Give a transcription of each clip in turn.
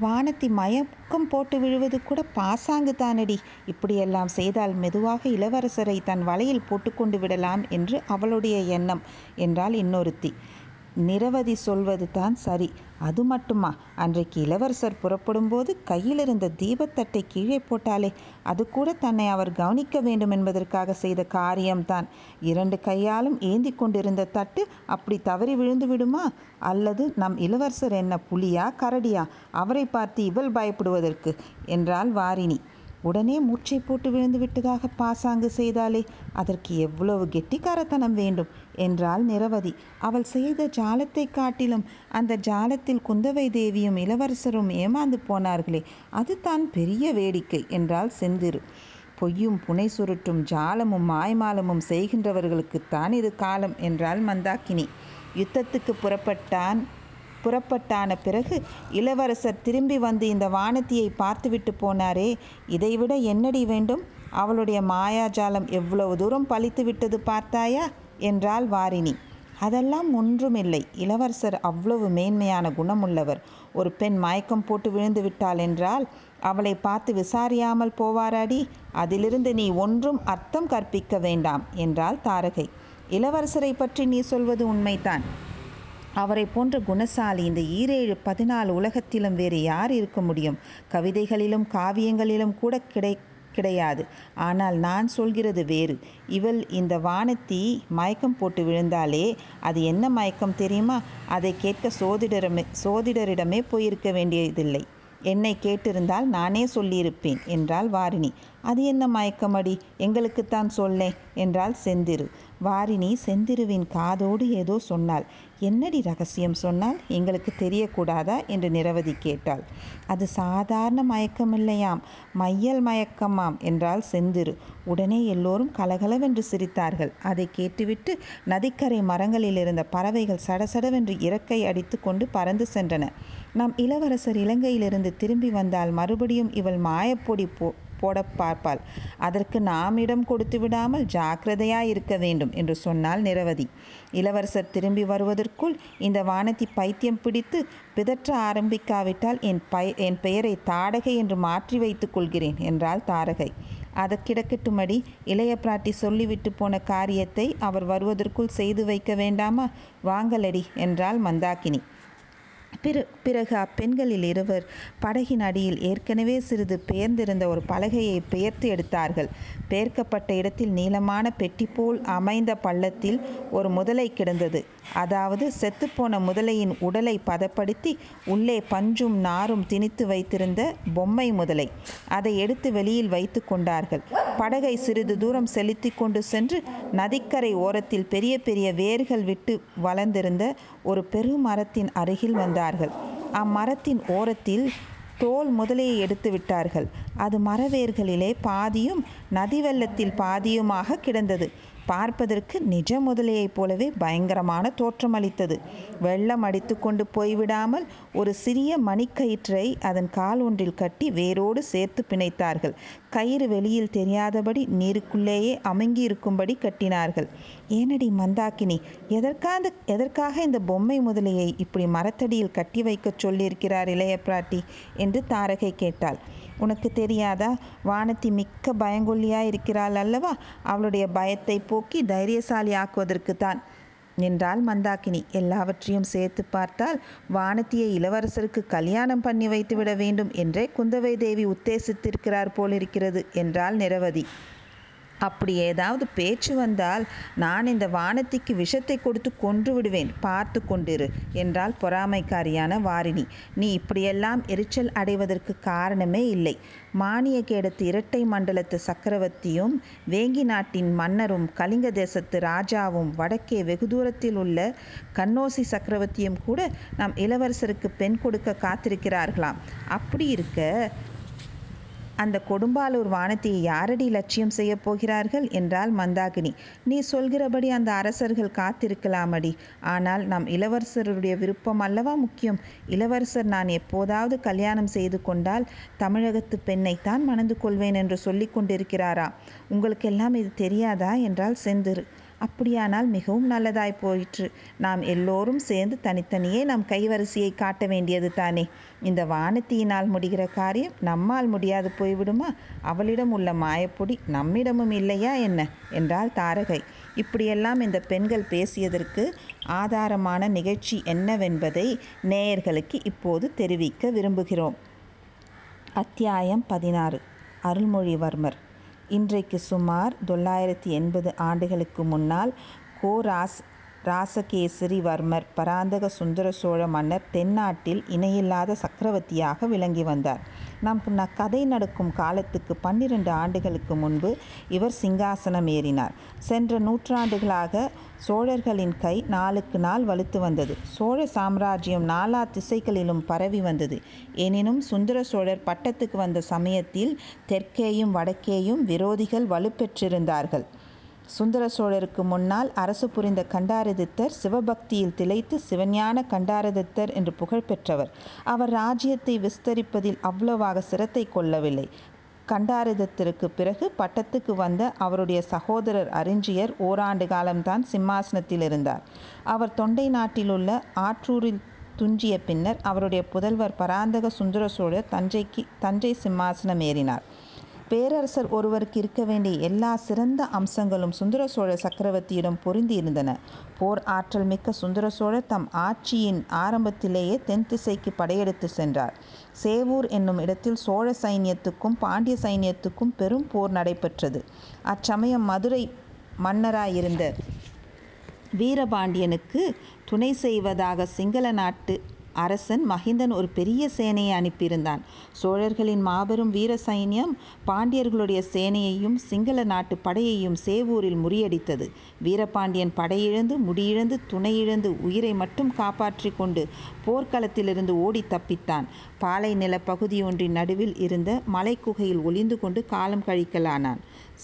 வானத்தி மயக்கம் போட்டு விழுவது கூட பாசாங்கு தானடி. இப்படியெல்லாம் செய்தால் மெதுவாக இளவரசரை தன் வலையில் போட்டுக்கொண்டு விடலாம் என்று அவளுடைய எண்ணம். என்றால் இன்னொருத்தி. நிரவதி சொல்வது தான் சரி. அது மட்டுமா? அன்றைக்கு இளவரசர் புறப்படும்போது கையில் இருந்த தீபத்தட்டை கீழே போட்டாலே அது கூட தன்னை அவர் கவனிக்க வேண்டும் என்பதற்காக செய்த காரியம்தான். இரண்டு கையாலும் ஏந்தி கொண்டிருந்த தட்டு அப்படி தவறி விழுந்து விடுமா? அல்லது நம் இளவரசர் என்ன புலியா கரடியா? அவரை பார்த்து இவள் பயப்படுவதற்கு? என்றாள் வாரிணி. உடனே மூச்சை போட்டு விழுந்து விட்டதாக பாசாங்கு செய்தாலே அதற்கு எவ்வளவு கெட்டிக்காரத்தனம் வேண்டும்? என்றாள் நிரவதி. அவள் செய்த ஜாலத்தை காட்டிலும் அந்த ஜாலத்தில் குந்தவை தேவியும் இளவரசரும் ஏமாந்து போனார்களே அதுதான் பெரிய வேடிக்கை என்றாள் செந்திரு. பொய்யும் புனை சுருட்டும் ஜாலமும் மாய்மாலமும் செய்கின்றவர்களுக்குத்தான் இது காலம் என்றாள் மந்தாக்கினி. யுத்தத்துக்கு புறப்பட்டான் புறப்பட்டான பிறகு இளவரசர் திரும்பி வந்து இந்த வானத்தியை பார்த்துவிட்டு போனாரே. இதைவிட என்னடி வேண்டும்? அவளுடைய மாயாஜாலம் எவ்வளவு தூரம் பழித்து விட்டது பார்த்தாயா? என்றாள் வாரிணி. அதெல்லாம் ஒன்றுமில்லை. இளவரசர் அவ்வளவு மேன்மையான குணமுள்ளவர். ஒரு பெண் மயக்கம் போட்டு விழுந்து விட்டாள் என்றால் அவளை பார்த்து விசாரியாமல் போவாராடி? அதிலிருந்து நீ ஒன்றும் அர்த்தம் கற்பிக்க வேண்டாம் என்றாள் தாரகை. இளவரசரை பற்றி நீ சொல்வது உண்மைதான். அவரை போன்ற குணசாலி இந்த ஈரேழு பதினாலு உலகத்திலும் வேறு யார் இருக்க முடியும்? கவிதைகளிலும் காவியங்களிலும் கூட கிடை கிடையாது. ஆனால் நான் சொல்கிறது வேறு. இவள் இந்த வானத்தி மயக்கம் போட்டு விழுந்தாலே அது என்ன மயக்கம் தெரியுமா? அதை கேட்க சோதிடரமே சோதிடரிடமே போயிருக்க வேண்டியதில்லை. என்னை கேட்டிருந்தால் நானே சொல்லியிருப்பேன் என்றாள் வாரிணி. அது என்ன மயக்கமடி? எங்களுக்குத்தான் சொல்லேன் என்றாள் செந்திரு. வாரிணி செந்திருவின் காதோடு ஏதோ சொன்னாள். என்னடி ரகசியம்? சொன்னால் எங்களுக்கு தெரியக்கூடாதா? என்று நிரவதி கேட்டாள். அது சாதாரண மயக்கமில்லையாம். மையல் மயக்கமாம் என்றால் செந்திரு. உடனே எல்லோரும் கலகலவென்று சிரித்தார்கள். அதை கேட்டுவிட்டு நதிக்கரை மரங்களில் இருந்த பறவைகள் சடசடவென்று இறக்கை அடித்து கொண்டு பறந்து சென்றன. நம் இளவரசர் இலங்கையிலிருந்து திரும்பி வந்தால் மறுபடியும் இவள் மாயப்பொடி போ போட பார்ப்பாள். அதற்கு நாம் இடம் கொடுத்து விடாமல் ஜாக்கிரதையாய் இருக்க வேண்டும் என்று சொன்னால் நிரவதி. இளவரசர் திரும்பி வருவதற்குள் இந்த வானதி பைத்தியம் பிடித்து பிதற்ற ஆரம்பிக்காவிட்டால் என் பய என் பெயரை தாடகை என்று மாற்றி வைத்துக் கொள்கிறேன் என்றாள் தாரகை. அது கிடக்கட்டுமடி இளைய பிராட்டி சொல்லிவிட்டு போன காரியத்தை அவர் வருவதற்குள் செய்து வைக்க வேண்டாமா? வாங்கலடி என்றாள் மந்தாக்கினி. பிற பிறகு அப்பெண்களில் இருவர் படகின் அடியில் ஏற்கனவே சிறிது பெயர்ந்திருந்த ஒரு பலகையை பெயர்த்து எடுத்தார்கள். பெயர்க்கப்பட்ட இடத்தில் நீளமான பெட்டி போல் அமைந்த பள்ளத்தில் ஒரு முதலை கிடந்தது. அதாவது செத்துப்போன முதலையின் உடலை பதப்படுத்தி உள்ளே பஞ்சும் நாரும் திணித்து வைத்திருந்த பொம்மை முதலை. அதை எடுத்து வெளியில் வைத்து கொண்டார்கள். படகை சிறிது தூரம் செலுத்தி கொண்டு சென்று நதிக்கரை ஓரத்தில் பெரிய பெரிய வேர்கள் விட்டு வளர்ந்திருந்த ஒரு பெருமரத்தின் அருகில் வந்தார்கள் அம்மரத்தின் ஓரத்தில் தோல் முதலையை எடுத்து விட்டார்கள் அது மரவேர்களிலே பாதியும் நதி வெள்ளத்தில் பாதியுமாக கிடந்தது. பார்ப்பதற்கு நிஜ முதலையைப் போலவே பயங்கரமான தோற்றமளித்தது வெள்ளம் அடித்து கொண்டு போய்விடாமல் ஒரு சிறிய மணிக்கயிற்றை அதன் கால் ஒன்றில் கட்டி வேரோடு சேர்த்து பிணைத்தார்கள். கயிறு வெளியில் தெரியாதபடி நீருக்குள்ளேயே அமுங்கி இருக்கும்படி கட்டினார்கள். ஏனடி மந்தாக்கினி எதற்காக எதற்காக இந்த பொம்மை முதலையை இப்படி மரத்தடியில் கட்டி வைக்கச் சொல்லியிருக்கிறார் இளைய பிராட்டி? என்று தாரகை கேட்டாள். உனக்கு தெரியாதா? வானத்தி மிக்க பயங்கொல்லியாய் இருக்கிறாள் அல்லவா? அவளுடைய பயத்தை போக்கி தைரியசாலி ஆக்குவதற்குத்தான் என்றாள் மந்தாக்கினி. எல்லாவற்றையும் சேர்த்து பார்த்தால் வானத்தியை இளவரசருக்கு கல்யாணம் பண்ணி வைத்துவிட வேண்டும் என்றே குந்தவை தேவி உத்தேசித்திருக்கிறார் போலிருக்கிறது என்றாள் நிரவதி. அப்படி ஏதாவது பேச்சு வந்தால் நான் இந்த வானத்திக்கு விஷத்தை கொடுத்து கொன்று விடுவேன். பார்த்து கொண்டிரு என்றால் பொறாமைக்காரியான வாரிணி. நீ இப்படியெல்லாம் எரிச்சல் அடைவதற்கு காரணமே இல்லை. மானிய கேடத்து இரட்டை மண்டலத்து சக்கரவர்த்தியும் வேங்கி நாட்டின் மன்னரும் கலிங்க தேசத்து ராஜாவும் வடக்கே வெகு தூரத்தில் உள்ள கண்ணோசி சக்கரவர்த்தியும் கூட நம் இளவரசருக்கு பெண் கொடுக்க காத்திருக்கிறார்களாம். அப்படி இருக்க அந்த கொடும்பாலூர் வானத்தையை யாரடி லட்சியம் செய்ய போகிறார்கள் என்றால் மந்தாகினி. நீ சொல்கிறபடி அந்த அரசர்கள் காத்திருக்கலாமடி. ஆனால் நம் இளவரசருடைய விருப்பம் அல்லவா முக்கியம்? இளவரசர் நான் எப்போதாவது கல்யாணம் செய்து கொண்டால் தமிழகத்து பெண்ணைத்தான் மணந்து கொள்வேன் என்று சொல்லி கொண்டிருக்கிறாரா? உங்களுக்கெல்லாம் இது தெரியாதா? என்றால் செந்திரு அப்படியானால் மிகவும் நல்லதாய் போயிற்று. நாம் எல்லோரும் சேர்ந்து தனித்தனியே நம் கைவரிசையை காட்ட வேண்டியது தானே. இந்த வானத்தியினால் முடிகிற காரியம் நம்மால் முடியாது போய்விடுமா? அவளிடம் உள்ள மாயப்பொடி நம்மிடமும் இல்லையா என்ன? என்றாள் தாரகை. இப்படியெல்லாம் இந்த பெண்கள் பேசியதற்கு ஆதாரமான நிகழ்ச்சி என்னவென்பதை நேயர்களுக்கு இப்போது தெரிவிக்க விரும்புகிறோம். அத்தியாயம் பதினாறு. அருள்மொழிவர்மர். இன்றைக்கு சுமார் தொள்ளாயிரத்தி எண்பது ஆண்டுகளுக்கு முன்னால் கோராஸ் ராஸ் ராசகேசரிவர்மர் பராந்தக சுந்தர சோழ மன்னர் தென்னாட்டில் இணையில்லாத சக்கரவர்த்தியாக விளங்கி வந்தார். நம் கதை நடக்கும் காலத்துக்கு பன்னிரண்டு ஆண்டுகளுக்கு முன்பு இவர் சிங்காசனம் ஏறினார். சென்ற நூற்றாண்டுகளாக சோழர்களின் கை நாளுக்கு நாள் வலுத்து வந்தது. சோழ சாம்ராஜ்யம் நாலா திசைகளிலும் பரவி வந்தது. எனினும் சுந்தர சோழர் பட்டத்துக்கு வந்த சமயத்தில் தெற்கேயும் வடக்கேயும் விரோதிகள் வலுப்பெற்றிருந்தார்கள். சுந்தர சோழருக்கு முன்னால் அரசு புரிந்த கண்டாரதித்தர் சிவபக்தியில் திளைத்து சிவஞான கண்டாரதித்தர் என்று புகழ் பெற்றவர். அவர் ராஜ்யத்தை விஸ்தரிப்பதில் அவ்வளவாக சிரத்தை கொள்ளவில்லை. கண்டாரதத்திற்கு பிறகு பட்டத்துக்கு வந்த அவருடைய சகோதரர் அறிஞ்சியர் ஓராண்டு காலம்தான் சிம்மாசனத்தில் இருந்தார். அவர் தொண்டை நாட்டிலுள்ள ஆற்றூரில் துஞ்சிய பின்னர் அவருடைய புதல்வர் பராந்தக சுந்தர சோழர் தஞ்சைக்கு தஞ்சை சிம்மாசனம் ஏறினார். பேரரசர் ஒருவருக்கு இருக்க வேண்டிய எல்லா சிறந்த அம்சங்களும் சுந்தர சோழ சக்கரவர்த்தியிடம் பொருந்தி இருந்தன. போர் ஆற்றல் மிக்க சுந்தர சோழர் தம் ஆட்சியின் ஆரம்பத்திலேயே தென் திசைக்கு படையெடுத்து சென்றார். சேவூர் என்னும் இடத்தில் சோழ சைன்யத்துக்கும் பாண்டிய சைன்யத்துக்கும் பெரும் போர் நடைபெற்றது. அச்சமயம் மதுரை மன்னராயிருந்த வீரபாண்டியனுக்கு துணை செய்வதாக சிங்கள நாட்டு அரசன் மகிந்தன் ஒரு பெரிய சேனையை அனுப்பியிருந்தான். சோழர்களின் மாபெரும் வீர சைன்யம் பாண்டியர்களுடைய சேனையையும் சிங்கள நாட்டு படையையும் சேவூரில் முறியடித்தது. வீரபாண்டியன் படையிழந்து முடியிழந்து துணையிழந்து உயிரை மட்டும் காப்பாற்றி கொண்டு போர்க்களத்திலிருந்து ஓடி தப்பித்தான். பாலை நில பகுதியொன்றின் நடுவில் இருந்த மலைக்குகையில் ஒளிந்து கொண்டு காலம் கழிக்கலானான்.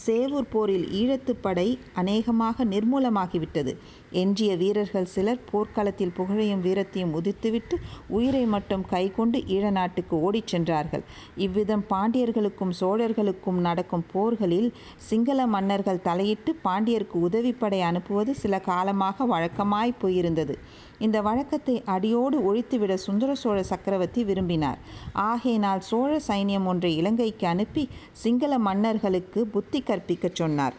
சேவூர் போரில் ஈழத்துப் படை அநேகமாக நிர்மூலமாகிவிட்டது. எஞ்சிய வீரர்கள் சிலர் போர்க்களத்தில் புகழையும் வீரத்தையும் உதித்துவிட்டு உயிரை மட்டும் கைக்கொண்டு ஈழ நாட்டுக்கு ஓடிச் சென்றார்கள். இவ்விதம் பாண்டியர்களுக்கும் சோழர்களுக்கும் நடக்கும் போர்களில் சிங்கள மன்னர்கள் தலையிட்டு பாண்டியருக்கு உதவிப்படை அனுப்புவது சில காலமாக வழக்கமாய் போயிருந்தது. இந்த வழக்கத்தை அடியோடு ஒழித்துவிட சுந்தர சோழ சக்கரவர்த்தி விரும்பினார். ஆகையினால் சோழ சைன்யம் ஒன்றை இலங்கைக்கு அனுப்பி சிங்கள மன்னர்களுக்கு புத்தி கற்பிக்கச் சொன்னார்.